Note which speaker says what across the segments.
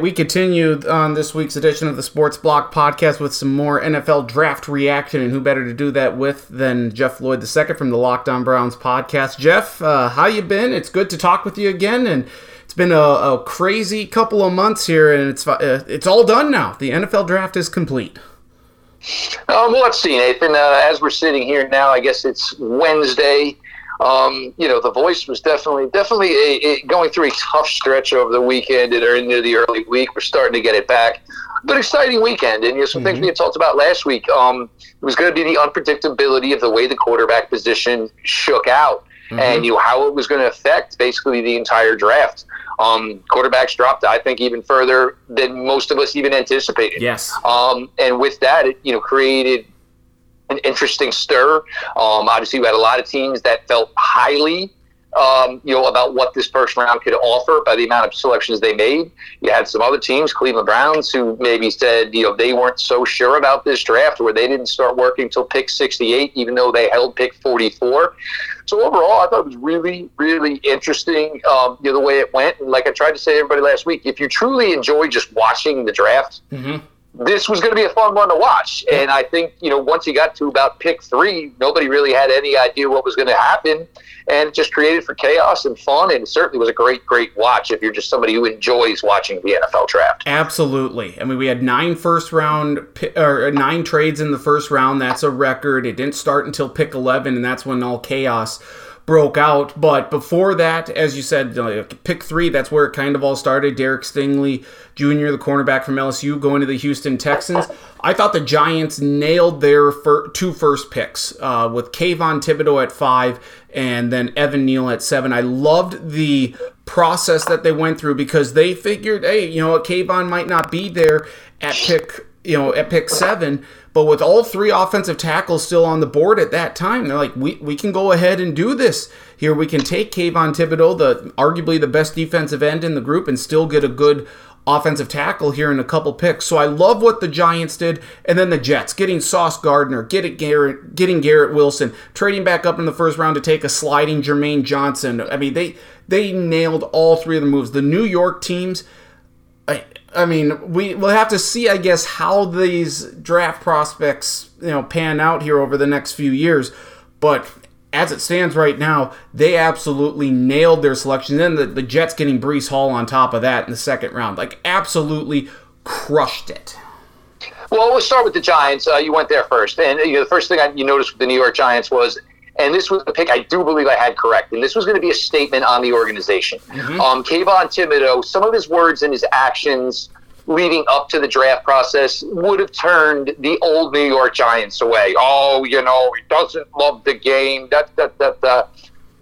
Speaker 1: We continue on this week's edition of the Sports Block podcast with some more NFL draft reaction, and who better to do that with than Jeff Lloyd II from the Locked On Browns podcast. Jeff, uh, how you been? It's good to talk with you again, and it's been a, a crazy couple of months here, and it's uh, it's all done now. The NFL draft is complete.
Speaker 2: Um, well, let's see, Nathan. Uh, as we're sitting here now, I guess it's Wednesday um, you know, the voice was definitely definitely a, a, going through a tough stretch over the weekend and into the early week. We're starting to get it back, but exciting weekend. And you know, some mm-hmm. things we had talked about last week. Um, it was going to be the unpredictability of the way the quarterback position shook out, mm-hmm. and you know how it was going to affect basically the entire draft. Um, quarterbacks dropped, I think, even further than most of us even anticipated.
Speaker 1: Yes.
Speaker 2: Um, and with that, it you know created an interesting stir. Um, obviously, we had a lot of teams that felt highly, um, you know, about what this first round could offer by the amount of selections they made. You had some other teams, Cleveland Browns, who maybe said, you know, they weren't so sure about this draft, where they didn't start working until pick 68, even though they held pick 44. So overall, I thought it was really, really interesting, um, you know, the way it went. And like I tried to say to everybody last week, if you truly enjoy just watching the draft. Mm-hmm this was going to be a fun one to watch. And I think, you know, once you got to about pick three, nobody really had any idea what was going to happen. And it just created for chaos and fun. And it certainly was a great, great watch if you're just somebody who enjoys watching the NFL draft.
Speaker 1: Absolutely. I mean, we had nine first round or nine trades in the first round. That's a record. It didn't start until pick 11, and that's when all chaos broke out. But before that, as you said, pick three, that's where it kind of all started. Derek Stingley Jr., the cornerback from LSU, going to the Houston Texans. I thought the Giants nailed their fir- two first picks uh, with Kayvon Thibodeaux at five and then Evan Neal at seven. I loved the process that they went through because they figured, hey, you know, what, Kayvon might not be there at pick, you know, at pick seven but with all three offensive tackles still on the board at that time, they're like, we, we can go ahead and do this. Here we can take Kayvon Thibodeaux, the arguably the best defensive end in the group, and still get a good offensive tackle here in a couple picks. So I love what the Giants did, and then the Jets getting Sauce Gardner, getting Garrett, getting Garrett Wilson, trading back up in the first round to take a sliding Jermaine Johnson. I mean, they they nailed all three of the moves. The New York teams. I, I mean, we will have to see, I guess, how these draft prospects, you know, pan out here over the next few years. But as it stands right now, they absolutely nailed their selection. Then the, the Jets getting Breece Hall on top of that in the second round, like absolutely crushed it.
Speaker 2: Well, we'll start with the Giants. Uh, you went there first, and you know, the first thing I, you noticed with the New York Giants was and this was a pick I do believe I had correct. And this was going to be a statement on the organization. Mm-hmm. Um, Kayvon Thibodeaux, some of his words and his actions leading up to the draft process would have turned the old New York Giants away. Oh, you know, he doesn't love the game. That, that, that, that.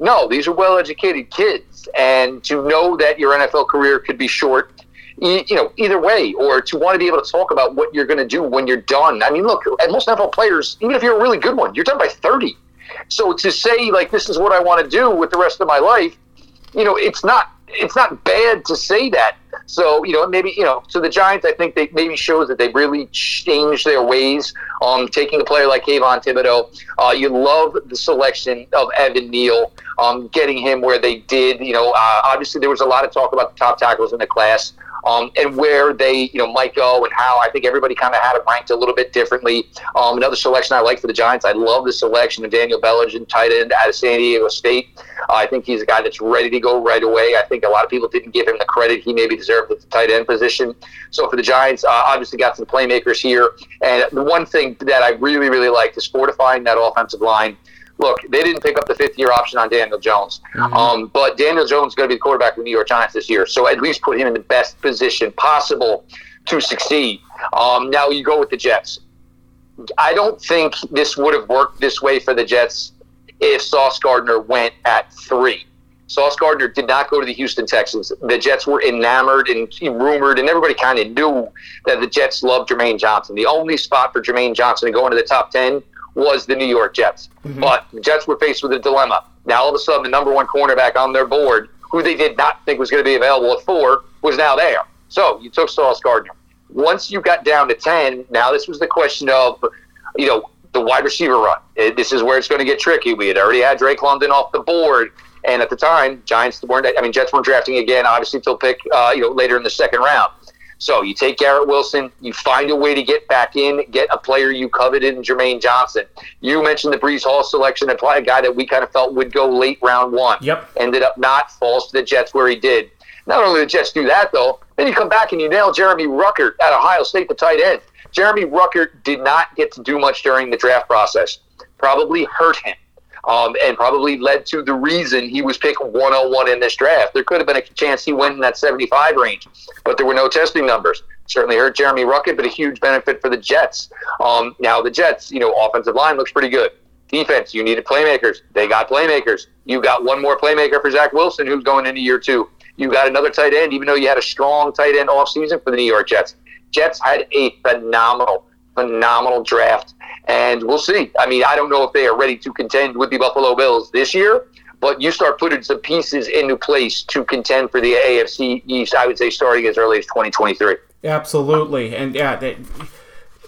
Speaker 2: No, these are well educated kids. And to know that your NFL career could be short you know, either way, or to want to be able to talk about what you're going to do when you're done. I mean, look, most NFL players, even if you're a really good one, you're done by 30. So to say like this is what I want to do with the rest of my life, you know, it's not it's not bad to say that. So you know, maybe you know, so the Giants, I think they maybe shows that they really changed their ways. Um, taking a player like Kayvon Thibodeaux, uh, you love the selection of Evan Neal, um, getting him where they did. You know, uh, obviously there was a lot of talk about the top tackles in the class um, and where they you know might go and how. I think everybody kind of had it ranked a little bit differently. Um, another selection I like for the Giants, I love the selection of Daniel Bellinger, tight end out of San Diego State. Uh, I think he's a guy that's ready to go right away. I think a lot of people didn't give him the credit he maybe deserved at the tight end position. So for the Giants, uh, obviously got some playmakers here. And the one thing that I really, really like is fortifying that offensive line look, they didn't pick up the fifth year option on Daniel Jones. Mm-hmm. Um, but Daniel Jones is going to be the quarterback of the New York Giants this year. So at least put him in the best position possible to succeed. Um, now you go with the Jets. I don't think this would have worked this way for the Jets if Sauce Gardner went at three. Sauce Gardner did not go to the Houston Texans. The Jets were enamored and rumored, and everybody kind of knew that the Jets loved Jermaine Johnson. The only spot for Jermaine Johnson to go into the top 10 was the New York Jets. Mm-hmm. But the Jets were faced with a dilemma. Now, all of a sudden, the number one cornerback on their board, who they did not think was going to be available at four, was now there. So you took Sauce Gardner. Once you got down to 10, now this was the question of, you know, the wide receiver run. This is where it's going to get tricky. We had already had Drake London off the board. And at the time, Giants weren't, I mean, Jets weren't drafting again, obviously, until pick, uh, you know, later in the second round. So you take Garrett Wilson, you find a way to get back in, get a player you coveted in Jermaine Johnson. You mentioned the Breece Hall selection, a guy that we kind of felt would go late round one.
Speaker 1: Yep.
Speaker 2: Ended up not, falls to the Jets where he did. Not only the Jets do that, though, then you come back and you nail Jeremy Ruckert at Ohio State, the tight end. Jeremy Ruckert did not get to do much during the draft process. Probably hurt him. Um, and probably led to the reason he was picked 101 in this draft. There could have been a chance he went in that 75 range, but there were no testing numbers. Certainly hurt Jeremy Ruckert, but a huge benefit for the Jets. Um, now the Jets, you know, offensive line looks pretty good. Defense, you needed playmakers. They got playmakers. You got one more playmaker for Zach Wilson, who's going into year two. You got another tight end, even though you had a strong tight end offseason for the New York Jets. Jets had a phenomenal, phenomenal draft. And we'll see. I mean, I don't know if they are ready to contend with the Buffalo Bills this year, but you start putting some pieces into place to contend for the AFC East, I would say, starting as early as 2023.
Speaker 1: Absolutely. And yeah, they,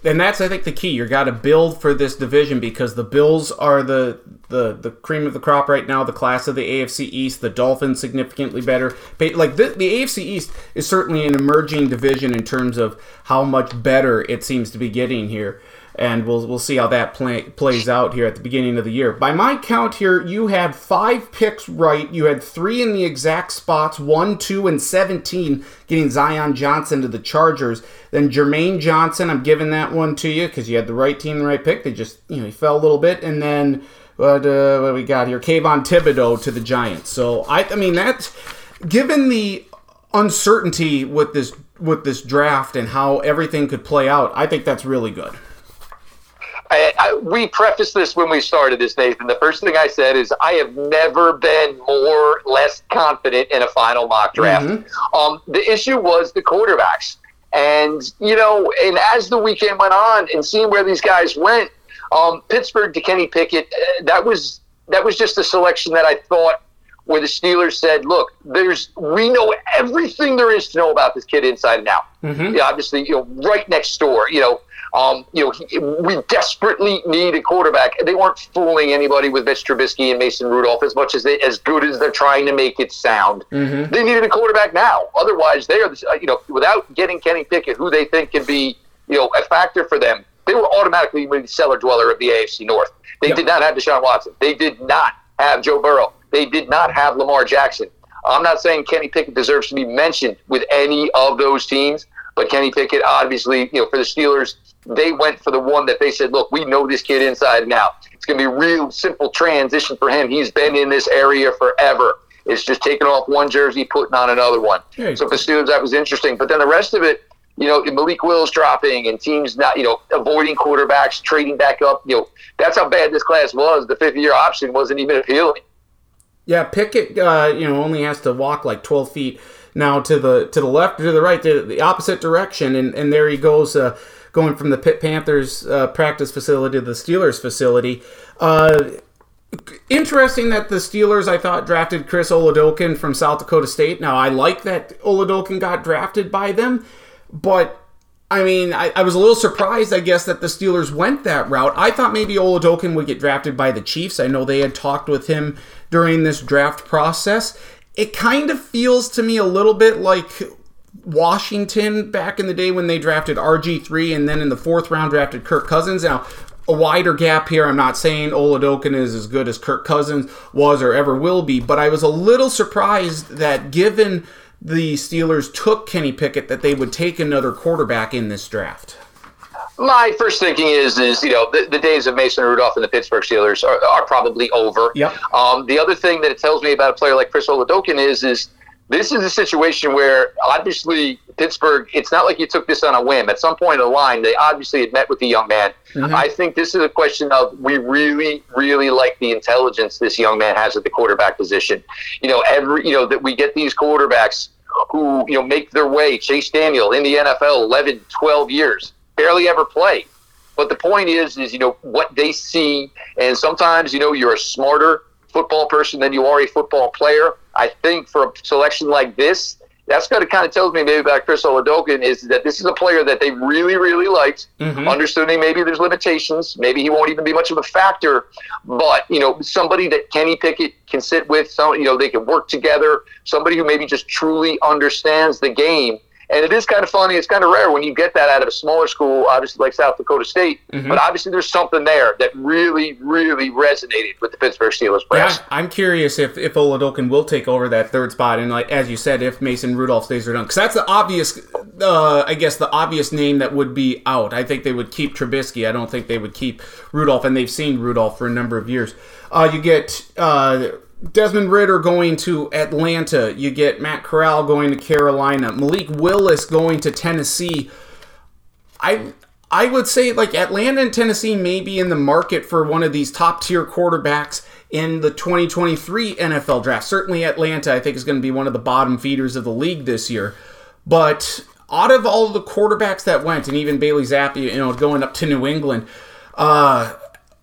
Speaker 1: and that's I think the key. You got to build for this division because the Bills are the the the cream of the crop right now. The class of the AFC East. The Dolphins significantly better. Like the, the AFC East is certainly an emerging division in terms of how much better it seems to be getting here and we'll we'll see how that play, plays out here at the beginning of the year. By my count here, you had five picks right. You had three in the exact spots: one, two, and seventeen, getting Zion Johnson to the Chargers. Then Jermaine Johnson, I'm giving that one to you because you had the right team, the right pick. They just you know he fell a little bit, and then what uh, what we got here? Kayvon Thibodeaux to the Giants. So I I mean that's given the uncertainty with this with this draft and how everything could play out. I think that's really good.
Speaker 2: I, I, we prefaced this when we started this, Nathan. The first thing I said is I have never been more less confident in a final mock draft. Mm-hmm. Um, the issue was the quarterbacks, and you know, and as the weekend went on, and seeing where these guys went, um, Pittsburgh to Kenny Pickett, uh, that was that was just a selection that I thought where the Steelers said, "Look, there's we know everything there is to know about this kid inside and out. Mm-hmm. Yeah, obviously, you know, right next door, you know." Um, you know, he, we desperately need a quarterback. They weren't fooling anybody with Mitch Trubisky and Mason Rudolph as much as they, as good as they're trying to make it sound. Mm-hmm. They needed a quarterback now. Otherwise, they are, you know, without getting Kenny Pickett, who they think can be, you know, a factor for them, they were automatically the cellar dweller of the AFC North. They yep. did not have Deshaun Watson. They did not have Joe Burrow. They did not have Lamar Jackson. I'm not saying Kenny Pickett deserves to be mentioned with any of those teams, but Kenny Pickett, obviously, you know, for the Steelers, they went for the one that they said, look, we know this kid inside and out. It's going to be a real simple transition for him. He's been in this area forever. It's just taking off one jersey, putting on another one. So for Steelers, that was interesting. But then the rest of it, you know, Malik Willis dropping and teams not, you know, avoiding quarterbacks, trading back up. You know, that's how bad this class was. The fifth year option wasn't even appealing.
Speaker 1: Yeah, Pickett, uh, you know, only has to walk like 12 feet now to the to the left or to the right, to the opposite direction, and and there he goes. Uh, going from the Pitt Panthers uh, practice facility to the Steelers facility. Uh, interesting that the Steelers, I thought, drafted Chris Oladokun from South Dakota State. Now, I like that Oladokun got drafted by them, but I mean, I, I, was a little surprised, I guess, that the Steelers went that route. I thought maybe Oladokun would get drafted by the Chiefs. I know they had talked with him during this draft process. It kind of feels to me a little bit like Washington back in the day when they drafted RG3 and then in the fourth round drafted Kirk Cousins. Now, a wider gap here. I'm not saying Oladokun is as good as Kirk Cousins was or ever will be, but I was a little surprised that given the Steelers took Kenny Pickett that they would take another quarterback in this draft.
Speaker 2: My first thinking is, is you know, the, the days of Mason Rudolph and the Pittsburgh Steelers are, are probably over.
Speaker 1: Yep.
Speaker 2: Um, the other thing that it tells me about a player like Chris Oladokun is, is this is a situation where obviously Pittsburgh, it's not like you took this on a whim. At some point in the line, they obviously had met with the young man. Mm-hmm. I think this is a question of we really, really like the intelligence this young man has at the quarterback position. You know, every, you know, that we get these quarterbacks who, you know, make their way. Chase Daniel in the NFL 11, 12 years, barely ever played. But the point is, is, you know, what they see. And sometimes, you know, you're a smarter football person than you are a football player. I think for a selection like this, that's going to kind of tells me maybe about Chris Oladokun is that this is a player that they really, really liked. Mm-hmm. Understanding maybe there's limitations, maybe he won't even be much of a factor, but you know somebody that Kenny Pickett can sit with, some you know they can work together, somebody who maybe just truly understands the game And it is kind of funny. It's kind of rare when you get that out of a smaller school, obviously like South Dakota State. Mm-hmm. But obviously, there's something there that really, really resonated with the Pittsburgh Steelers.
Speaker 1: Yeah, I'm curious if if Oladokun will take over that third spot, and like as you said, if Mason Rudolph's days are done, because that's the obvious, uh, I guess, the obvious name that would be out. I think they would keep Trubisky. I don't think they would keep Rudolph, and they've seen Rudolph for a number of years. Uh, you get. Uh, Desmond Ridder going to Atlanta. You get Matt Corral going to Carolina. Malik Willis going to Tennessee. I I would say like Atlanta and Tennessee may be in the market for one of these top tier quarterbacks in the 2023 NFL draft. Certainly Atlanta I think is going to be one of the bottom feeders of the league this year. But out of all the quarterbacks that went, and even Bailey Zappe, you know, going up to New England, uh,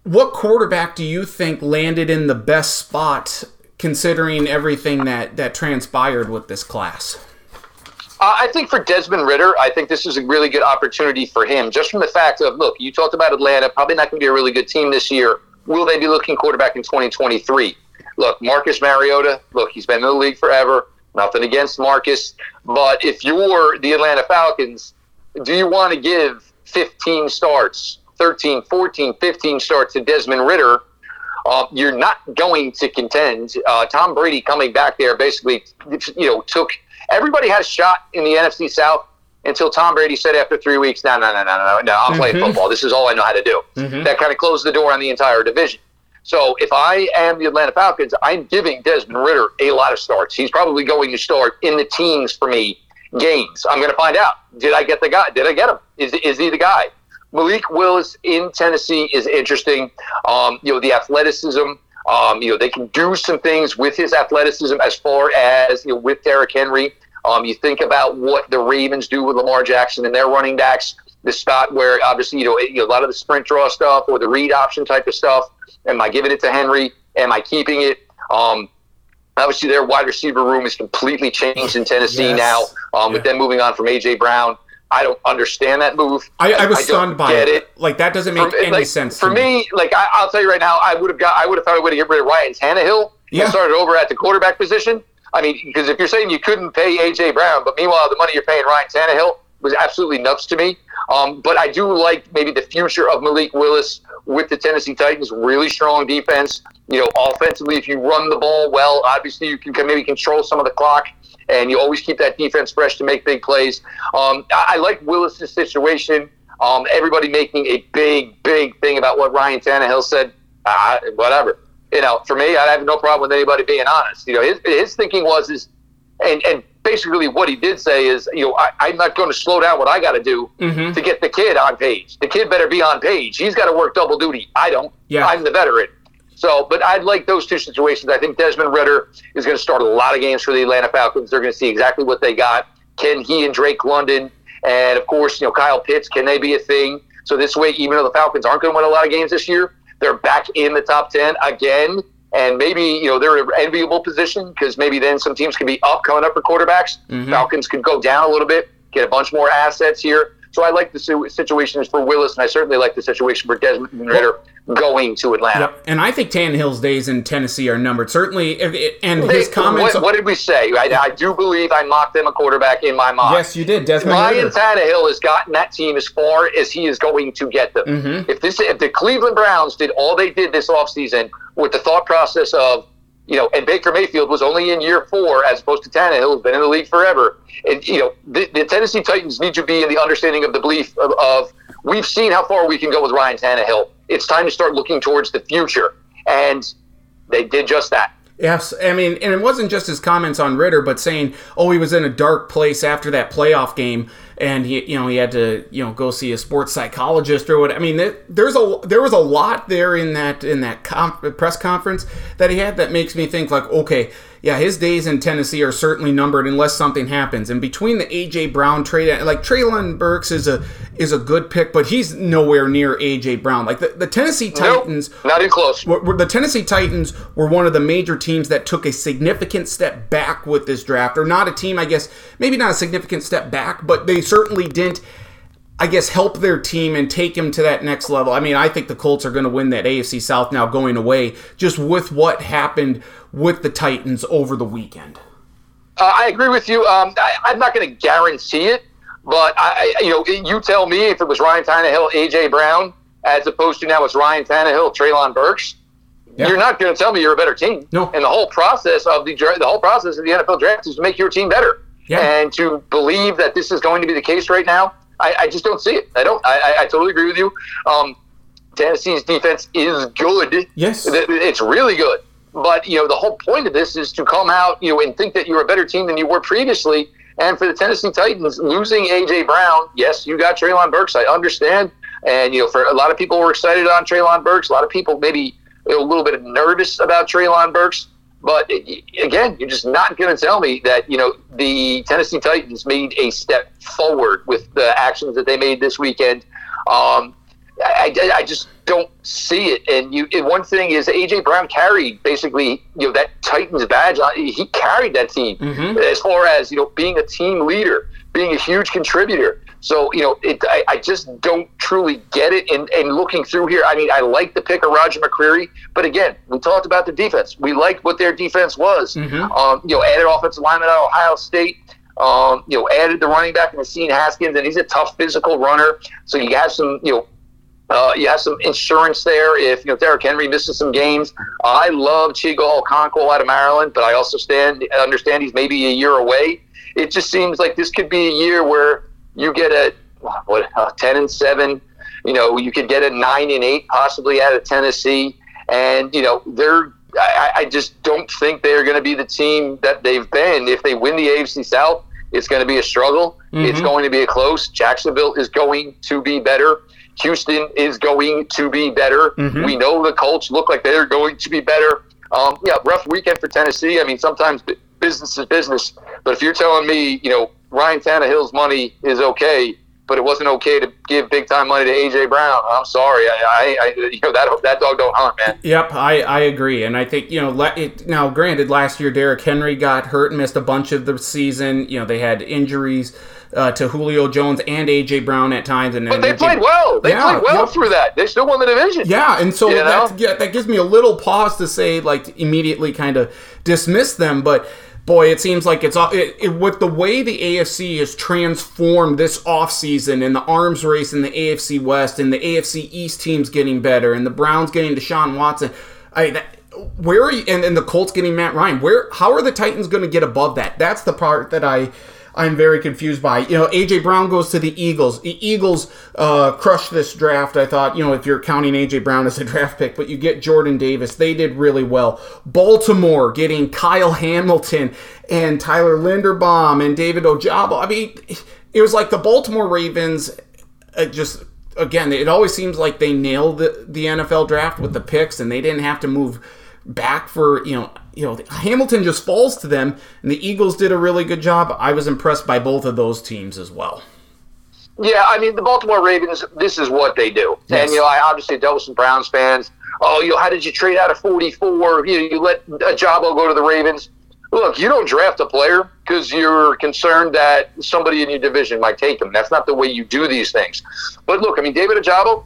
Speaker 1: what quarterback do you think landed in the best spot considering everything that that transpired with this class?
Speaker 2: Uh, I think for Desmond Ridder, I think this is a really good opportunity for him, just from the fact of look, you talked about Atlanta, probably not going to be a really good team this year. Will they be looking quarterback in 2023? Look, Marcus Mariota, look, he's been in the league forever. Nothing against Marcus, but if you're the Atlanta Falcons, do you want to give 15 starts 13, 14, 15 starts to Desmond Ridder, uh, you're not going to contend. Uh, Tom Brady coming back there basically, you know, took everybody had a shot in the NFC South until Tom Brady said after three weeks, no, no, no, no, no, no, I'm mm-hmm. playing football. This is all I know how to do. Mm-hmm. That kind of closed the door on the entire division. So if I am the Atlanta Falcons, I'm giving Desmond Ridder a lot of starts. He's probably going to start in the teens for me games. I'm going to find out. Did I get the guy? Did I get him? Is, is he the guy? Malik Willis in Tennessee is interesting. Um, you know, the athleticism. Um, you know, they can do some things with his athleticism as far as you know with Derrick Henry. Um, you think about what the Ravens do with Lamar Jackson and their running backs. The spot where obviously you know, you know a lot of the sprint draw stuff or the read option type of stuff. Am I giving it to Henry? Am I keeping it? Um, obviously, their wide receiver room is completely changed in Tennessee yes. now um, yeah. with them moving on from AJ Brown. I don't understand that move.
Speaker 1: I, I was I stunned by it. it. Like that doesn't make for, any
Speaker 2: like,
Speaker 1: sense
Speaker 2: for me. me. Like I, will tell you right now, I would have got. I would have thought I would have get rid of Ryan Tannehill yeah. and started over at the quarterback position. I mean, because if you're saying you couldn't pay AJ Brown, but meanwhile the money you're paying Ryan Tannehill was absolutely nuts to me. Um, but I do like maybe the future of Malik Willis with the Tennessee Titans. Really strong defense. You know, offensively, if you run the ball well, obviously you can maybe control some of the clock and you always keep that defense fresh to make big plays. Um, I, I, like Willis's situation. Um, everybody making a big, big thing about what Ryan Tannehill said. Uh, whatever. You know, for me, I have no problem with anybody being honest. You know, his, his thinking was is, and and basically what he did say is, you know, I, am not going to slow down what I got to do mm-hmm. to get the kid on page. The kid better be on page. He's got to work double duty. I don't. Yeah. I'm the veteran. So, but I'd like those two situations. I think Desmond Ridder is going to start a lot of games for the Atlanta Falcons. They're going to see exactly what they got. Can he and Drake London, and of course, you know Kyle Pitts, can they be a thing? So this way, even though the Falcons aren't going to win a lot of games this year, they're back in the top ten again, and maybe you know they're in an enviable position because maybe then some teams can be up coming up for quarterbacks. Mm-hmm. Falcons could go down a little bit, get a bunch more assets here. So I like the situations for Willis, and I certainly like the situation for Desmond Ridder going to Atlanta. Yep.
Speaker 1: And I think Tannehill's days in Tennessee are numbered. Certainly, it, and his comments.
Speaker 2: What, what, did we say? I, I, do believe I mocked them a quarterback in my mind.
Speaker 1: Yes, you did. Desmond
Speaker 2: Ryan Ridder. Tannehill has gotten that team as far as he is going to get them. Mm-hmm. If this, if the Cleveland Browns did all they did this offseason with the thought process of you know, and Baker Mayfield was only in year four as opposed to Tannehill, who's been in the league forever. And, you know, the, the Tennessee Titans need to be in the understanding of the belief of, of, we've seen how far we can go with Ryan Tannehill. It's time to start looking towards the future. And they did just that.
Speaker 1: Yes, I mean, and it wasn't just his comments on Ridder, but saying, "Oh, he was in a dark place after that playoff game, and he, you know, he had to, you know, go see a sports psychologist or what." I mean, there's a there was a lot there in that in that press conference that he had that makes me think like, okay, yeah, his days in Tennessee are certainly numbered unless something happens. And between the AJ Brown trade, like Treylon Burks is a is a good pick, but he's nowhere near AJ Brown. Like the, the Tennessee Titans,
Speaker 2: nope, not even close.
Speaker 1: Were, were, the Tennessee Titans were one of the major teams that took a significant step back with this draft, or not a team, I guess, maybe not a significant step back, but they certainly didn't I guess, help their team and take him to that next level. I mean, I think the Colts are going to win that AFC South now going away just with what happened with the Titans over the weekend.
Speaker 2: Uh, I agree with you. Um, I, I'm not going to guarantee it, but I, I- you know, you tell me if it was Ryan Tannehill, AJ Brown, as opposed to now it's Ryan Tannehill, Treylon Burks.
Speaker 1: Yeah.
Speaker 2: You're not going to tell me you're a better team.
Speaker 1: No.
Speaker 2: And the whole process of the the whole process of the NFL draft is to make your team better.
Speaker 1: Yeah.
Speaker 2: And to believe that this is going to be the case right now, I, I just don't see it. I don't. I, I, I totally agree with you. Um, Tennessee's defense is good.
Speaker 1: Yes.
Speaker 2: It's really good. But, you know, the whole point of this is to come out, you know, and think that you're a better team than you were previously. And for the Tennessee Titans, losing A.J. Brown, yes, you got Treylon Burks. I understand. And, you know, for a lot of people were excited on Treylon Burks. A lot of people maybe a little bit nervous about Treylon Burks. But eh, eh, again, you're just not going to tell me that, you know, the Tennessee Titans made a step forward with the actions that they made this weekend. Um, I, I, just don't see it. And you, and one thing is AJ Brown carried basically, you know, that Titans badge. On, he carried that team mm-hmm. as far as you know, being a team leader, being a huge contributor. So you know, it, I, I just don't truly get it. And, and looking through here, I mean, I like the pick of Roger McCreary, but again, we talked about the defense. We liked what their defense was. Um, you know, added offensive lineman at Ohio State. Um, you know, added the running back in Hassan Haskins, and he's a tough physical runner. So you have some, you know, uh, you have some insurance there if you know Derrick Henry misses some games. I love Chigo Okonkwo out of Maryland, but I also stand understand he's maybe a year away. It just seems like this could be a year where you get a what uh, ten and seven. You know, you could get a nine and eight possibly out of Tennessee, and you know they're. I, I just don't think they're going to be the team that they've been. If they win the AFC South, it's going to be a struggle. It's going to be a close. Jacksonville is going to be better. Houston is going to be better. We know the Colts look like they're going to be better. Um, yeah, rough weekend for Tennessee. I mean, sometimes business is business. But if you're telling me, you know, Ryan Tannehill's money is okay, but it wasn't okay to give big time money to AJ Brown, I'm sorry. I, I, I you know, that that dog don't hunt, man.
Speaker 1: Yep, I, I agree, and I think you know. Le- it, now, granted, last year Derrick Henry got hurt and missed a bunch of the season. You know, they had injuries uh, to Julio Jones and AJ Brown at times, and
Speaker 2: But they
Speaker 1: AJ
Speaker 2: played well. They
Speaker 1: Yeah,
Speaker 2: played well
Speaker 1: yep.
Speaker 2: through that. They still won the division.
Speaker 1: Yeah, and so yeah, that gives me a little pause to say, like, immediately kind of dismiss them. But boy, it seems like it's all it, it, with the way the AFC has transformed this offseason and the arms race in the AFC West and the AFC East teams getting better and the Browns getting Deshaun Watson. I that, where are you, and, and the Colts getting Matt Ryan? Where how are the Titans going to get above that? That's the part that I I'm very confused by. You know, AJ Brown goes to the Eagles. The Eagles uh, crushed this draft. I thought, you know, if you're counting AJ Brown as a draft pick, but you get Jordan Davis, they did really well. Baltimore getting Kyle Hamilton and Tyler Linderbaum and David Ojabo. I mean, it was like the Baltimore Ravens uh, just again. It always seems like they nailed the, the NFL draft with the picks, and they didn't have to move back for you know you know Hamilton just falls to them and the Eagles did a really good job. I was impressed by both of those teams as well.
Speaker 2: Yeah, I mean the Baltimore Ravens. This is what they do,
Speaker 1: Yes.
Speaker 2: and you know I obviously dealt with some Browns fans. Oh, you know, how did you trade out of forty four? You you let Ojabo go to the Ravens. Look, you don't draft a player because you're concerned that somebody in your division might take him. That's not the way you do these things. But look, I mean, David Ojabo,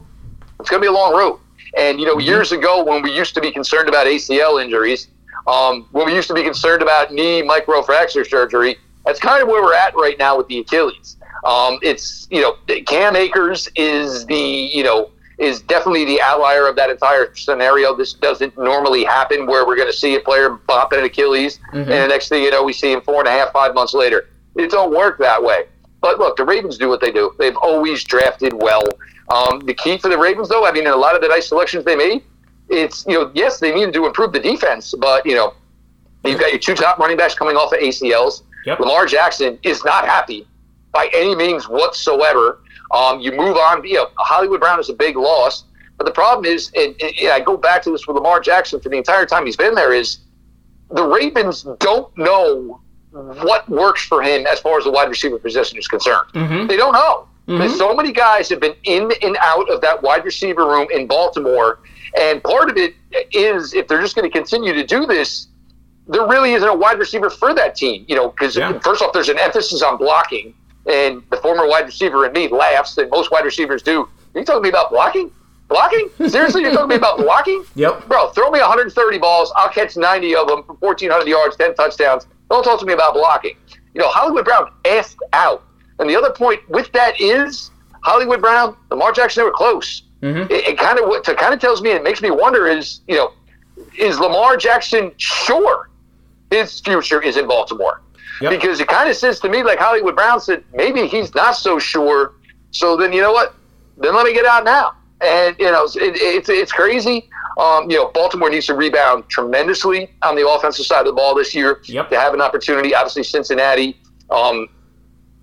Speaker 2: it's going to be a long road. And you know, mm-hmm. years ago when we used to be concerned about ACL injuries, um, when we used to be concerned about knee microfracture surgery, that's kind of where we're at right now with the Achilles. Um, it's you know, Cam Akers is the you know is definitely the outlier of that entire scenario. This doesn't normally happen where we're going to see a player bop an Achilles, and the next thing you know, we see him four and a half, five months later. It don't work that way. But look, the Ravens do what they do. They've always drafted well. Um, the key for the Ravens, though, I mean, in a lot of the nice selections they made, it's you know, yes, they need to improve the defense, but you know, you've got your two top running backs coming off of ACLs.
Speaker 1: Yep.
Speaker 2: Lamar Jackson is not happy by any means whatsoever. Um, you move on. You know, Hollywood Brown is a big loss, but the problem is, and, and I go back to this with Lamar Jackson for the entire time he's been there, is the Ravens don't know what works for him as far as the wide receiver position is concerned. They don't know. There's mm-hmm. so many guys have been in and out of that wide receiver room in Baltimore, and part of it is if they're just going to continue to do this, there really isn't a wide receiver for that team. You know, because
Speaker 1: Yeah.
Speaker 2: first off, there's an emphasis on blocking, and the former wide receiver in me laughs, and most wide receivers do. You talking to me about blocking? Blocking? Seriously, you're talking to me about blocking?
Speaker 1: Yep.
Speaker 2: Bro, throw me 130 balls. I'll catch 90 of them for 1,400 yards, 10 touchdowns. Don't talk to me about blocking. You know, Hollywood Brown asked out. And the other point with that is Hollywood Brown, Lamar Jackson, they were close. Mm-hmm. It, it kind of what kind of tells me, it makes me wonder is, you know, is Lamar Jackson sure his future is in Baltimore? Yep. Because it kind of says to me like Hollywood Brown said, maybe he's not so sure. So then you know what? Then let me get out now. And you know, it, it's it's crazy. Um, you know, Baltimore needs to rebound tremendously on the offensive side of the ball this year yep. to have an opportunity. Obviously, Cincinnati. Um,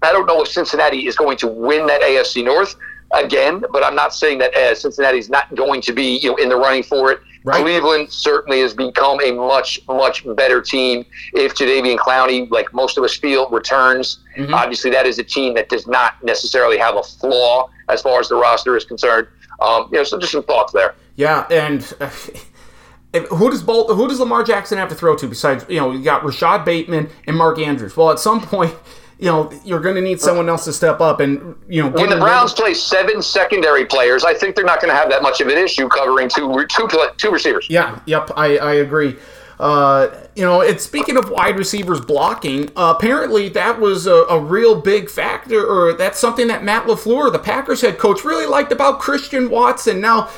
Speaker 2: I don't know if Cincinnati is going to win that AFC North again, but I'm not saying that uh, Cincinnati is not going to be you know in the running for it. Right. Cleveland certainly has become a much, much better team. If Jadeveon Clowney, like most of us feel, returns, mm-hmm. obviously that is a team that does not necessarily have a flaw as far as the roster is concerned. Um, you know, so just some thoughts there.
Speaker 1: Yeah, and uh, who does who does Lamar Jackson have to throw to besides you know you got Rashod Bateman and Mark Andrews? Well, at some point you know, you're going to need someone else to step up and, you know,
Speaker 2: when the Browns play seven secondary players, I think they're not going to have that much of an issue covering two two two receivers.
Speaker 1: Yeah, yep, I, I agree. Uh, you know, it's speaking of wide receivers blocking. Uh, apparently, that was a, a, real big factor, or that's something that Matt LaFleur, the Packers head coach, really liked about Christian Watson. Now,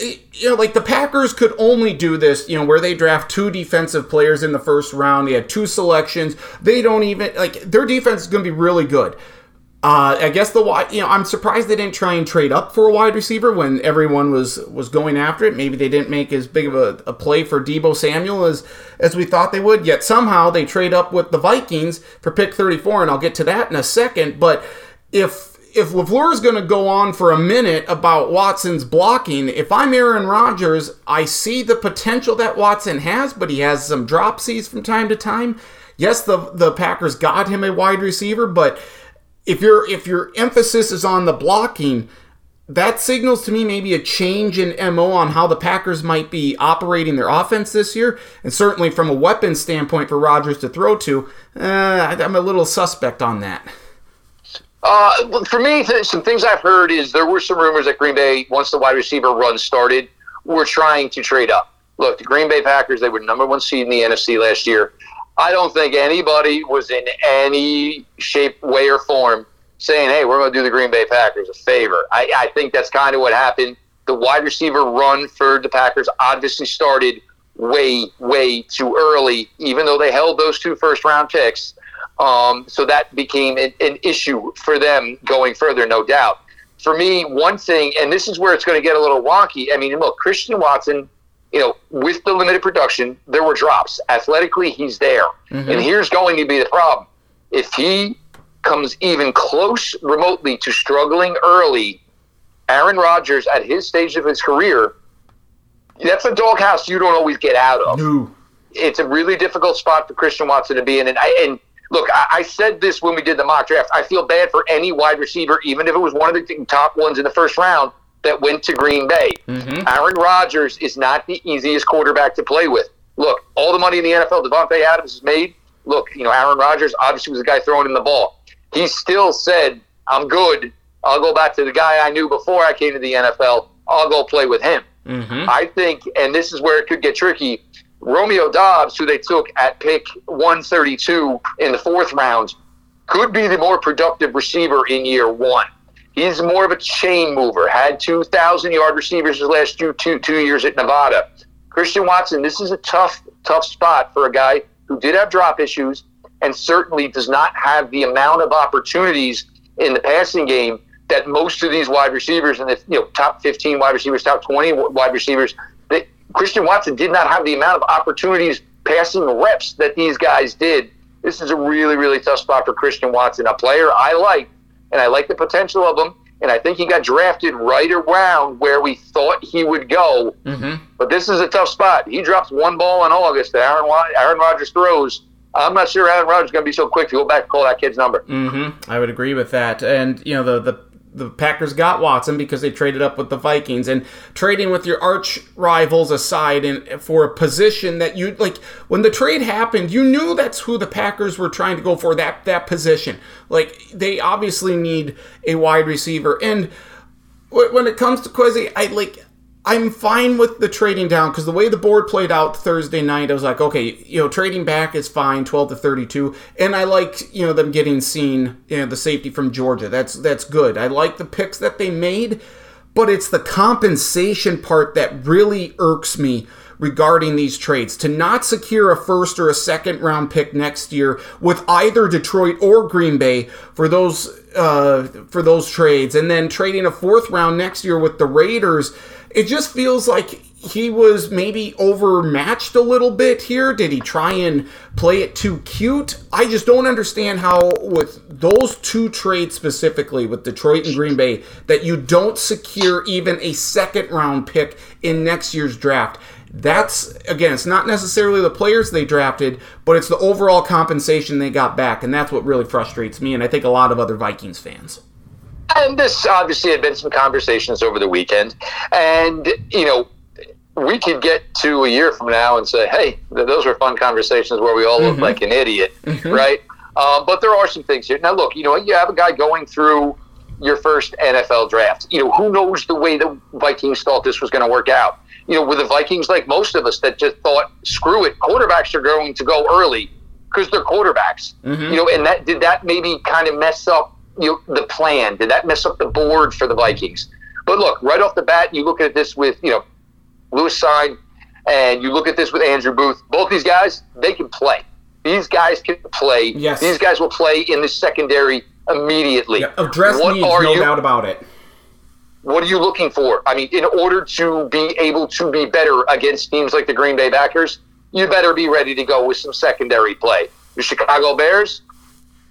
Speaker 1: you know, like the Packers could only do this, you know, where they draft two defensive players in the first round. They had two selections. They don't even like their defense is going to be really good. Uh, I guess the wide, you know, I'm surprised they didn't try and trade up for a wide receiver when everyone was was going after it. Maybe they didn't make as big of a, a play for Deebo Samuel as as we thought they would. Yet somehow they trade up with the Vikings for pick 34, and I'll get to that in a second. But if if LaFleur is going to go on for a minute about Watson's blocking, if I'm Aaron Rodgers, I see the potential that Watson has, but he has some dropsies from time to time. Yes, the the Packers got him a wide receiver, but if your if your emphasis is on the blocking, that signals to me maybe a change in MO on how the Packers might be operating their offense this year. And certainly from a weapon standpoint for Rodgers to throw to, uh, I'm a little suspect on that.
Speaker 2: Uh, for me, th- some things I've heard is there were some rumors that Green Bay, once the wide receiver run started, were trying to trade up. Look, the Green Bay Packers, they were number one seed in the NFC last year. I don't think anybody was in any shape, way, or form saying, hey, we're going to do the Green Bay Packers a favor. I, I think that's kind of what happened. The wide receiver run for the Packers obviously started way, way too early, even though they held those two first round picks. Um, so that became an, an issue for them going further, no doubt. For me, one thing, and this is where it's going to get a little wonky. I mean, look, Christian Watson, you know, with the limited production, there were drops. Athletically, he's there. Mm-hmm. And here's going to be the problem. If he comes even close remotely to struggling early, Aaron Rodgers at his stage of his career, that's a doghouse you don't always get out of. No. It's a really difficult spot for Christian Watson to be in. And, I, and look, I, I, said this when we did the mock draft. I feel bad for any wide receiver, even if it was one of the top ones in the first round that went to Green Bay. Mm-hmm. Aaron Rodgers is not the easiest quarterback to play with. Look, all the money in the NFL Davante Adams has made. Look, you know, Aaron Rodgers obviously was a guy throwing in the ball. He still said, "I'm good. I'll go back to the guy I knew before I came to the NFL. I'll go play with him." Mm-hmm. I think, and this is where it could get tricky Romeo Doubs, who they took at pick 132 in the fourth round, could be the more productive receiver in year one. He's more of a chain mover. Had 2,000 yard receivers his last two, two, two years at Nevada. Christian Watson, this is a tough, tough spot for a guy who did have drop issues and certainly does not have the amount of opportunities in the passing game that most of these wide receivers and the you know top 15 wide receivers, top 20 wide receivers Christian Watson did not have the amount of opportunities passing reps that these guys did. This is a really, really tough spot for Christian Watson, a player I like, and I like the potential of him. And I think he got drafted right around where we thought he would go. Mm-hmm. But this is a tough spot. He drops one ball in August that Aaron, Aaron Rodgers throws. I'm not sure Aaron Rodgers is going to be so quick to go back and call that kid's number.
Speaker 1: Mm-hmm. I would agree with that. And, you know, the, the the Packers got Watson because they traded up with the Vikings. And trading with your arch rivals aside and for a position that you like when the trade happened you knew that's who the Packers were trying to go for that that position. Like they obviously need a wide receiver. And when it comes to Kwesi I like I'm fine with the trading down because the way the board played out Thursday night, I was like, okay, you know, trading back is fine, 12 to 32, and I liked, you know, them getting Cine, you know, the safety from Georgia. That's that's good. I like the picks that they made, but it's the compensation part that really irks me regarding these trades. To not secure a first or a second round pick next year with either Detroit or Green Bay for those uh, for those trades, and then trading a fourth round next year with the Raiders it just feels like he was maybe overmatched a little bit here. Did he try and play it too cute? I just don't understand how, with those two trades specifically, with Detroit and Green Bay, that you don't secure even a second round pick in next year's draft. That's, again, it's not necessarily the players they drafted, but it's the overall compensation they got back. And that's what really frustrates me, and I think a lot of other Vikings fans
Speaker 2: and this obviously had been some conversations over the weekend, and you know we could get to a year from now and say, hey, those were fun conversations where we all mm-hmm. look like an idiot, mm-hmm. right? Um, but there are some things here. Now, look, you know, you have a guy going through your first NFL draft. You know, who knows the way the Vikings thought this was going to work out? You know, with the Vikings, like most of us, that just thought, screw it, quarterbacks are going to go early because they're quarterbacks. Mm-hmm. You know, and that did that maybe kind of mess up you the plan? Did that mess up the board for the Vikings? But look, right off the bat, you look at this with you know Lewis Cine, and you look at this with Andrew Booth. Both these guys, they can play. These guys can play.
Speaker 1: Yes.
Speaker 2: These guys will play in the secondary immediately.
Speaker 1: Yeah, address what needs, no you, doubt about it.
Speaker 2: What are you looking for? I mean, in order to be able to be better against teams like the Green Bay Packers, you better be ready to go with some secondary play. The Chicago Bears,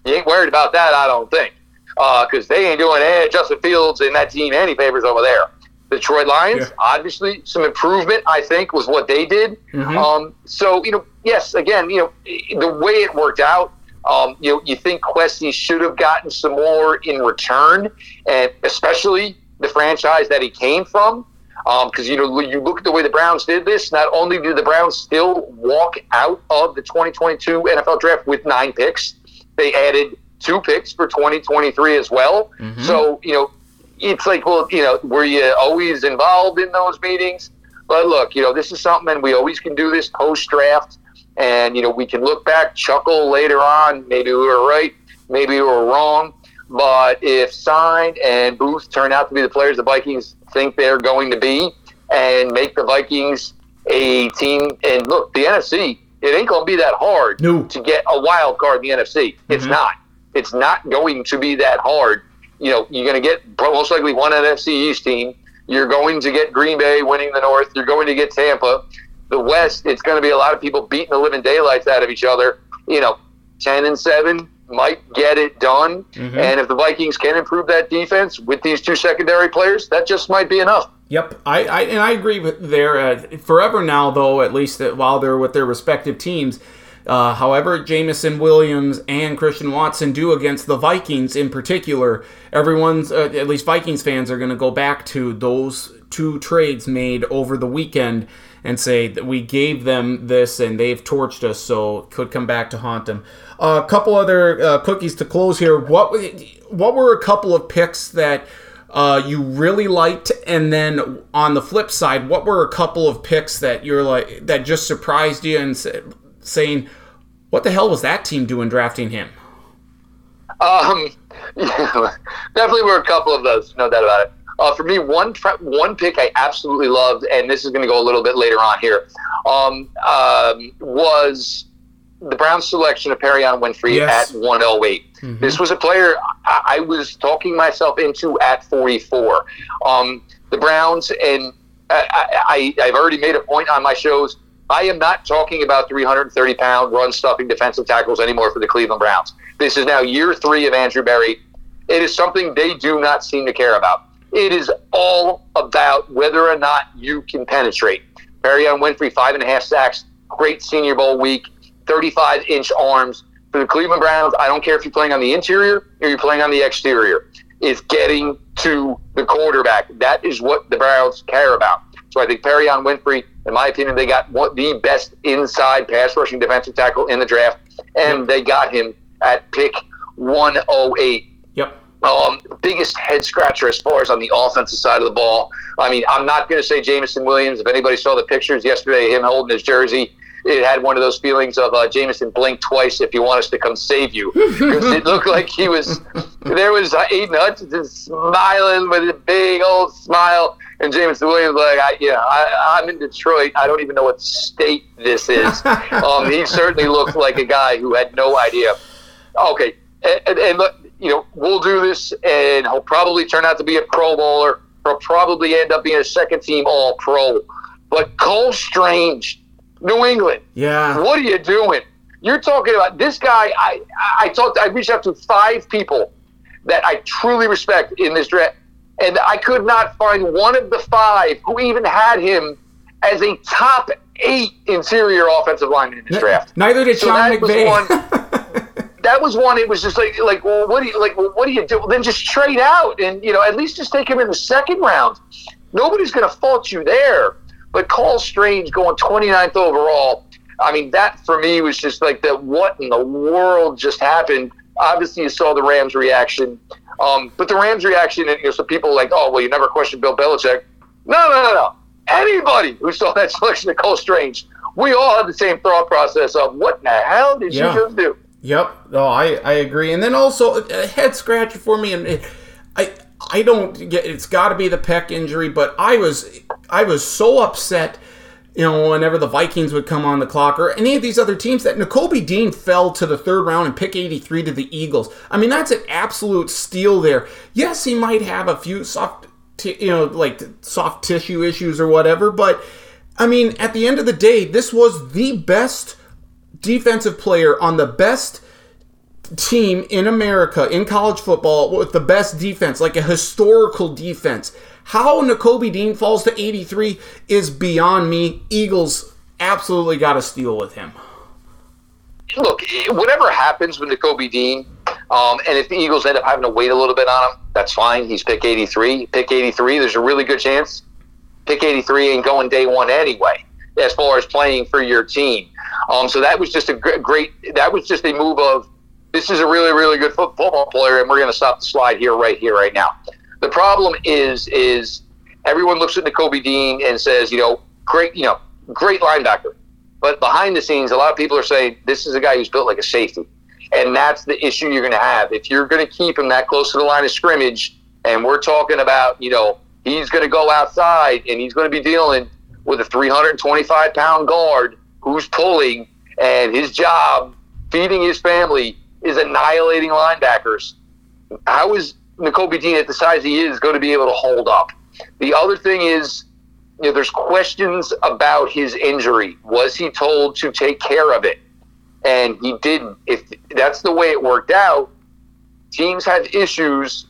Speaker 2: you ain't worried about that, I don't think because uh, they ain't doing eh, Justin Fields and that team any favors over there. The Detroit Lions, yeah. obviously, some improvement, I think, was what they did. Mm-hmm. Um, so, you know, yes, again, you know, the way it worked out, um, you know, you think Kwesi should have gotten some more in return, and especially the franchise that he came from. Because um, you know, you look at the way the Browns did this. Not only did the Browns still walk out of the 2022 NFL Draft with nine picks, they added two picks for 2023 as well. Mm-hmm. So, you know, it's like, well, you know, were you always involved in those meetings? But look, you know, this is something, and we always can do this post draft. And, you know, we can look back, chuckle later on. Maybe we were right, maybe we were wrong. But if Cine and Booth turn out to be the players the Vikings think they're going to be and make the Vikings a team, and look, the NFC, it ain't going to be that hard
Speaker 1: no.
Speaker 2: to get a wild card in the NFC. It's mm-hmm. not. It's not going to be that hard. You know, you're going to get most likely one NFC East team. You're going to get Green Bay winning the North. You're going to get Tampa. The West, it's going to be a lot of people beating the living daylights out of each other. You know, 10 and 7 might get it done. Mm-hmm. And if the Vikings can improve that defense with these two secondary players, that just might be enough.
Speaker 1: Yep, I, I and I agree with there. Uh, forever now, though, at least that while they're with their respective teams, uh, however, Jameson Williams and Christian Watson do against the Vikings in particular, everyone's, uh, at least Vikings fans, are going to go back to those two trades made over the weekend and say that we gave them this and they've torched us, so could come back to haunt them. A uh, couple other uh, cookies to close here. What what were a couple of picks that uh, you really liked, and then on the flip side, what were a couple of picks that you're like that just surprised you and said, saying, "What the hell was that team doing drafting him?"
Speaker 2: Um, yeah, definitely were a couple of those, no doubt about it. Uh, for me, one one pick I absolutely loved, and this is going to go a little bit later on here, um, um, was the Browns selection of Perrion Winfrey yes. at 108. Mm-hmm. This was a player I, I, was talking myself into at 44. Um, the Browns, and I, I, I've already made a point on my shows I am not talking about 330 pound run stuffing defensive tackles anymore for the Cleveland Browns. This is now year three of Andrew Berry. It is something they do not seem to care about. It is all about whether or not you can penetrate. Perrion Winfrey, five and a half sacks, great Senior Bowl week, 35 inch arms. For the Cleveland Browns, I don't care if you're playing on the interior or you're playing on the exterior, It's getting to the quarterback. That is what the Browns care about. So I think Perrion Winfrey in my opinion, they got one, the best inside pass rushing defensive tackle in the draft, and they got him at pick 108.
Speaker 1: Yep.
Speaker 2: Um, biggest head scratcher as far as on the offensive side of the ball. I mean, I'm not going to say Jameson Williams. If anybody saw the pictures yesterday, him holding his jersey, it had one of those feelings of uh, Jameson blink twice if you want us to come save you. Because it looked like he was, there was uh, Aidan Hutchinson smiling with a big old smile. And Jameson Williams, like, I, know, I, I'm in Detroit. I don't even know what state this is. um, he certainly looked like a guy who had no idea. Okay. And, and look, you know, we'll do this, and he'll probably turn out to be a Pro Bowler. He'll probably end up being a second team All Pro. But Cole Strange, New England.
Speaker 1: Yeah.
Speaker 2: What are you doing? You're talking about this guy. I I talked. I reached out to five people that I truly respect in this draft, and I could not find one of the five who even had him as a top eight interior offensive lineman in this draft.
Speaker 1: Neither did
Speaker 2: So
Speaker 1: Sean
Speaker 2: that was
Speaker 1: McVay.
Speaker 2: one- that was one. It was just like, like, well, what do you like? Well, what do you do? Well, then just trade out, and you know, at least just take him in the second round. Nobody's going to fault you there. But Cole Strange going 29th overall. I mean, that for me was just like that. what in the world just happened. Obviously, you saw the Rams' reaction, um, but the Rams' reaction, and you know, some people like, oh, well, you never questioned Bill Belichick. No, no, no, no. Anybody who saw that selection of Cole Strange, we all had the same thought process of what in the hell did
Speaker 1: Yeah.
Speaker 2: you just do?
Speaker 1: Yep. No, I, I agree. And then also a head scratcher for me, and I I don't get. It's got to be the pec injury, but I was I was so upset. You know, whenever the Vikings would come on the clock, or any of these other teams, that N'Kobe Dean fell to the third round and pick 83 to the Eagles. I mean, that's an absolute steal there. Yes, he might have a few soft, t- you know, like soft tissue issues or whatever, but I mean, at the end of the day, this was the best defensive player on the best team in America in college football with the best defense, like a historical defense. How N'Kobe Dean falls to 83 is beyond me. Eagles absolutely got to steal with him.
Speaker 2: look, whatever happens with Kobe Dean, um, and if the Eagles end up having to wait a little bit on him, that's fine. He's pick 83. Pick 83, there's a really good chance pick 83 ain't going day one anyway, as far as playing for your team. Um, so that was just a gr- great, that was just a move of, this is a really, really good football player, and we're going to stop the slide here, right here, right now. The problem is, is everyone looks at Kobe Dean and says, you know, great, you know, great linebacker. But behind the scenes, a lot of people are saying this is a guy who's built like a safety. And that's the issue you're going to have. If you're going to keep him that close to the line of scrimmage, and we're talking about, you know, he's going to go outside and he's going to be dealing with a 325 pound guard who's pulling, and his job, feeding his family, is annihilating linebackers. How is N'Kobe Dean at the size he is going to be able to hold up? The other thing is, you know, there's questions about his injury. Was he told to take care of it? And he didn't. If that's the way it worked out, teams have issues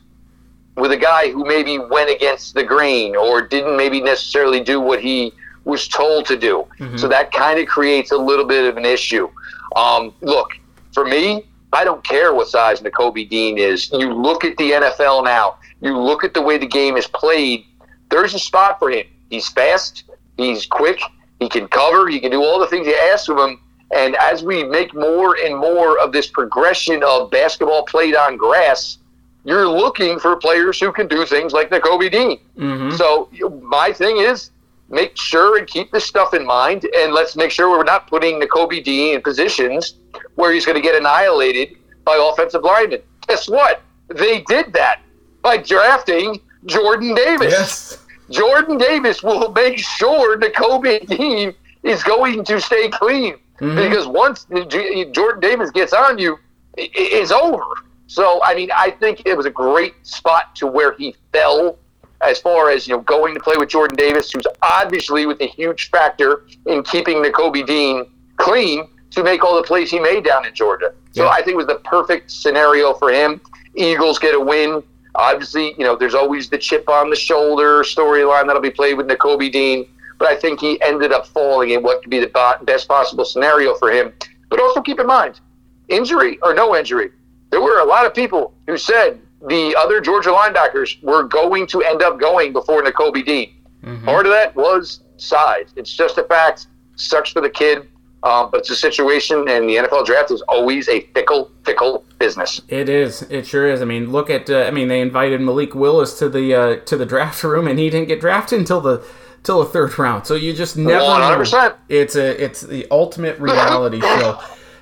Speaker 2: with a guy who maybe went against the grain or didn't maybe necessarily do what he was told to do. So that kind of creates a little bit of an issue. Um, look, for me, I don't care what size N'Kobe Dean is. You look at the NFL now, you look at the way the game is played, there's a spot for him. He's fast, he's quick, he can cover, he can do all the things you ask of him. And as we make more and more of this progression of basketball played on grass, you're looking for players who can do things like N'Kobe Dean.
Speaker 1: Mm-hmm.
Speaker 2: So my thing is make sure and keep this stuff in mind, and let's make sure we're not putting N'Kobe Dean in positions where he's going to get annihilated by offensive linemen. Guess what? They did that by drafting Jordan Davis.
Speaker 1: Yes.
Speaker 2: Jordan Davis will make sure N'Kobe Dean is going to stay clean mm-hmm. because once Jordan Davis gets on you, it's over. So, I mean, I think it was a great spot to where he fell as far as, you know, going to play with Jordan Davis, who's obviously with a huge factor in keeping N'Kobe Dean clean to make all the plays he made down in Georgia. So
Speaker 1: Yeah.
Speaker 2: I think it was the perfect scenario for him. Eagles get a win. Obviously, you know, there's always the chip on the shoulder storyline that'll be played with N'Kobe Dean, but I think he ended up falling in what could be the best possible scenario for him. But also keep in mind, injury or no injury, there were a lot of people who said the other Georgia linebackers were going to end up going before N'Kobe Dean. Part of that was size. It's just a fact. Sucks for the kid. Um, but it's a situation, and the NFL draft is always a fickle, fickle business.
Speaker 1: It is. It sure is. I mean, look at. Uh, I mean, they invited Malik Willis to the uh, to the draft room, and he didn't get drafted until the till the third round. So you just never 100%. know. It's a it's the ultimate reality show.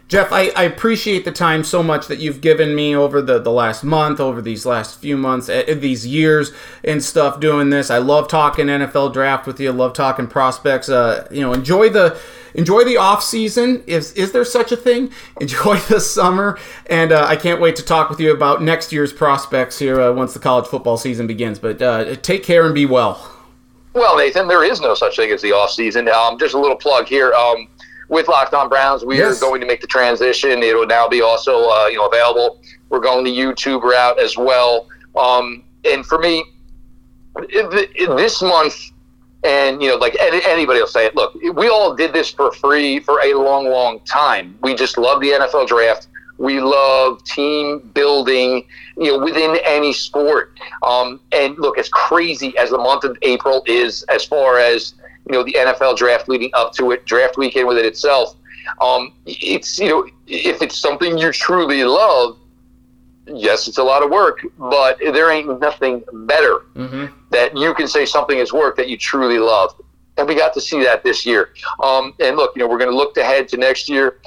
Speaker 1: Jeff, I, I appreciate the time so much that you've given me over the, the last month, over these last few months, uh, these years and stuff doing this. I love talking NFL draft with you. I love talking prospects. Uh, you know, enjoy the enjoy the off season. Is is there such a thing? Enjoy the summer, and uh, I can't wait to talk with you about next year's prospects here uh, once the college football season begins. But uh, take care and be well.
Speaker 2: Well, Nathan, there is no such thing as the off season. Um, just a little plug here. Um, with Locked On Browns, we yes. are going to make the transition. It will now be also uh, you know available. We're going the YouTube route as well. Um, and for me, this month, and you know, like anybody will say it. Look, we all did this for free for a long, long time. We just love the NFL draft. We love team building, you know, within any sport. Um, and look, as crazy as the month of April is, as far as you know the NFL draft leading up to it, draft weekend with it itself. Um, it's you know if it's something you truly love, yes, it's a lot of work, but there ain't nothing better mm-hmm. that you can say something is work that you truly love. And we got to see that this year. Um, and look, you know, we're going to look ahead to next year.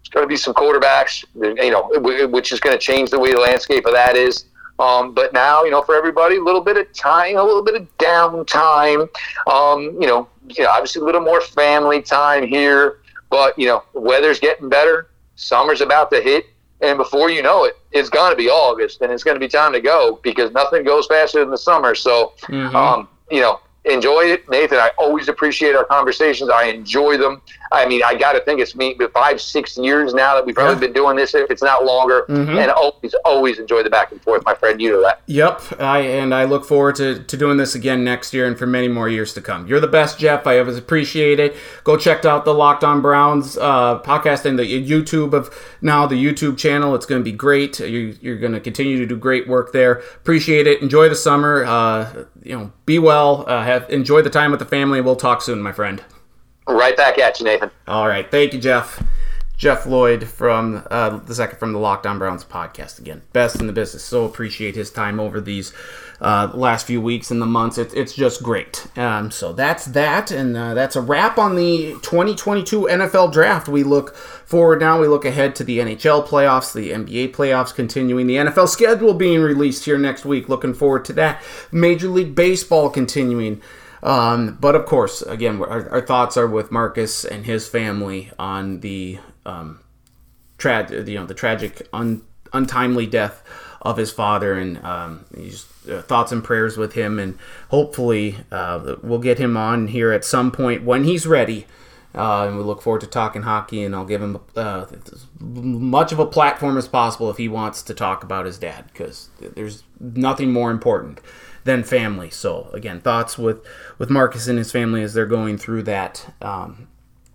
Speaker 2: It's going to be some quarterbacks, you know, which is going to change the way the landscape of that is. Um, but now, you know, for everybody, a little bit of time, a little bit of downtime. Um, you know, you know, obviously a little more family time here. But you know, weather's getting better. Summer's about to hit, and before you know it, it's going to be August, and it's going to be time to go because nothing goes faster than the summer. So, mm-hmm. um, you know, enjoy it, Nathan. I always appreciate our conversations. I enjoy them. I mean, I got to think it's me five, six years now that we've probably yeah. been doing this, if it's not longer, mm-hmm. and always, always enjoy the back and forth, my friend. You know that.
Speaker 1: Yep, I and I look forward to, to doing this again next year and for many more years to come. You're the best, Jeff. I always appreciate it. Go check out the Locked On Browns uh, podcast and the YouTube of now the YouTube channel. It's going to be great. You're, you're going to continue to do great work there. Appreciate it. Enjoy the summer. Uh, you know, be well. Uh, have enjoy the time with the family. We'll talk soon, my friend.
Speaker 2: Right back at you, Nathan.
Speaker 1: All right. Thank you, Jeff. Jeff Lloyd from uh, the second from the Locked On Browns podcast again. Best in the business. So appreciate his time over these uh, last few weeks and the months. It, it's just great. Um, so that's that, and uh, that's a wrap on the 2022 NFL Draft. We look forward now. We look ahead to the NHL playoffs, the NBA playoffs continuing, the NFL schedule being released here next week. Looking forward to that. Major League Baseball continuing. Um, but of course, again, our, our, thoughts are with Marcus and his family on the um, you know the tragic, un- untimely death of his father, and um, uh, thoughts and prayers with him, and hopefully uh, we'll get him on here at some point when he's ready. Uh, and we look forward to talking hockey, and I'll give him uh, as much of a platform as possible if he wants to talk about his dad, because there's nothing more important than family. So again, thoughts with with Marcus and his family as they're going through that. Um,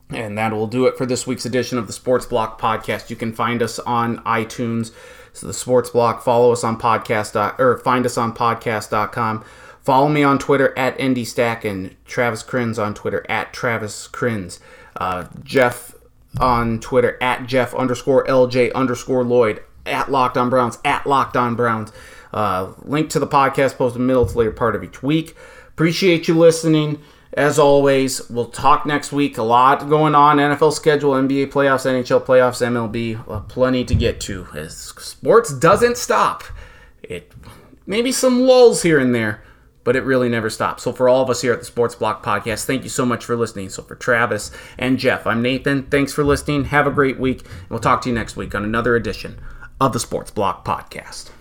Speaker 1: and that will do it for this week's edition of the Sports Block podcast. You can find us on iTunes. So the Sports Block. Follow us on podcast or find us on podcast.com. Follow me on Twitter at IndyStack and Travis Krins on Twitter at Travis Krins. Uh, Jeff on Twitter at Jeff underscore LJ underscore Lloyd at Locked On Browns at Locked On Browns. Uh, link to the podcast posted middle to later part of each week. Appreciate you listening. As always, we'll talk next week. A lot going on NFL schedule, NBA playoffs, NHL playoffs, MLB. Uh, plenty to get to. Sports doesn't stop. It maybe some lulls here and there, but it really never stops. So for all of us here at the Sports Block Podcast, thank you so much for listening. So for Travis and Jeff, I'm Nathan. Thanks for listening. Have a great week. And we'll talk to you next week on another edition of the Sports Block Podcast.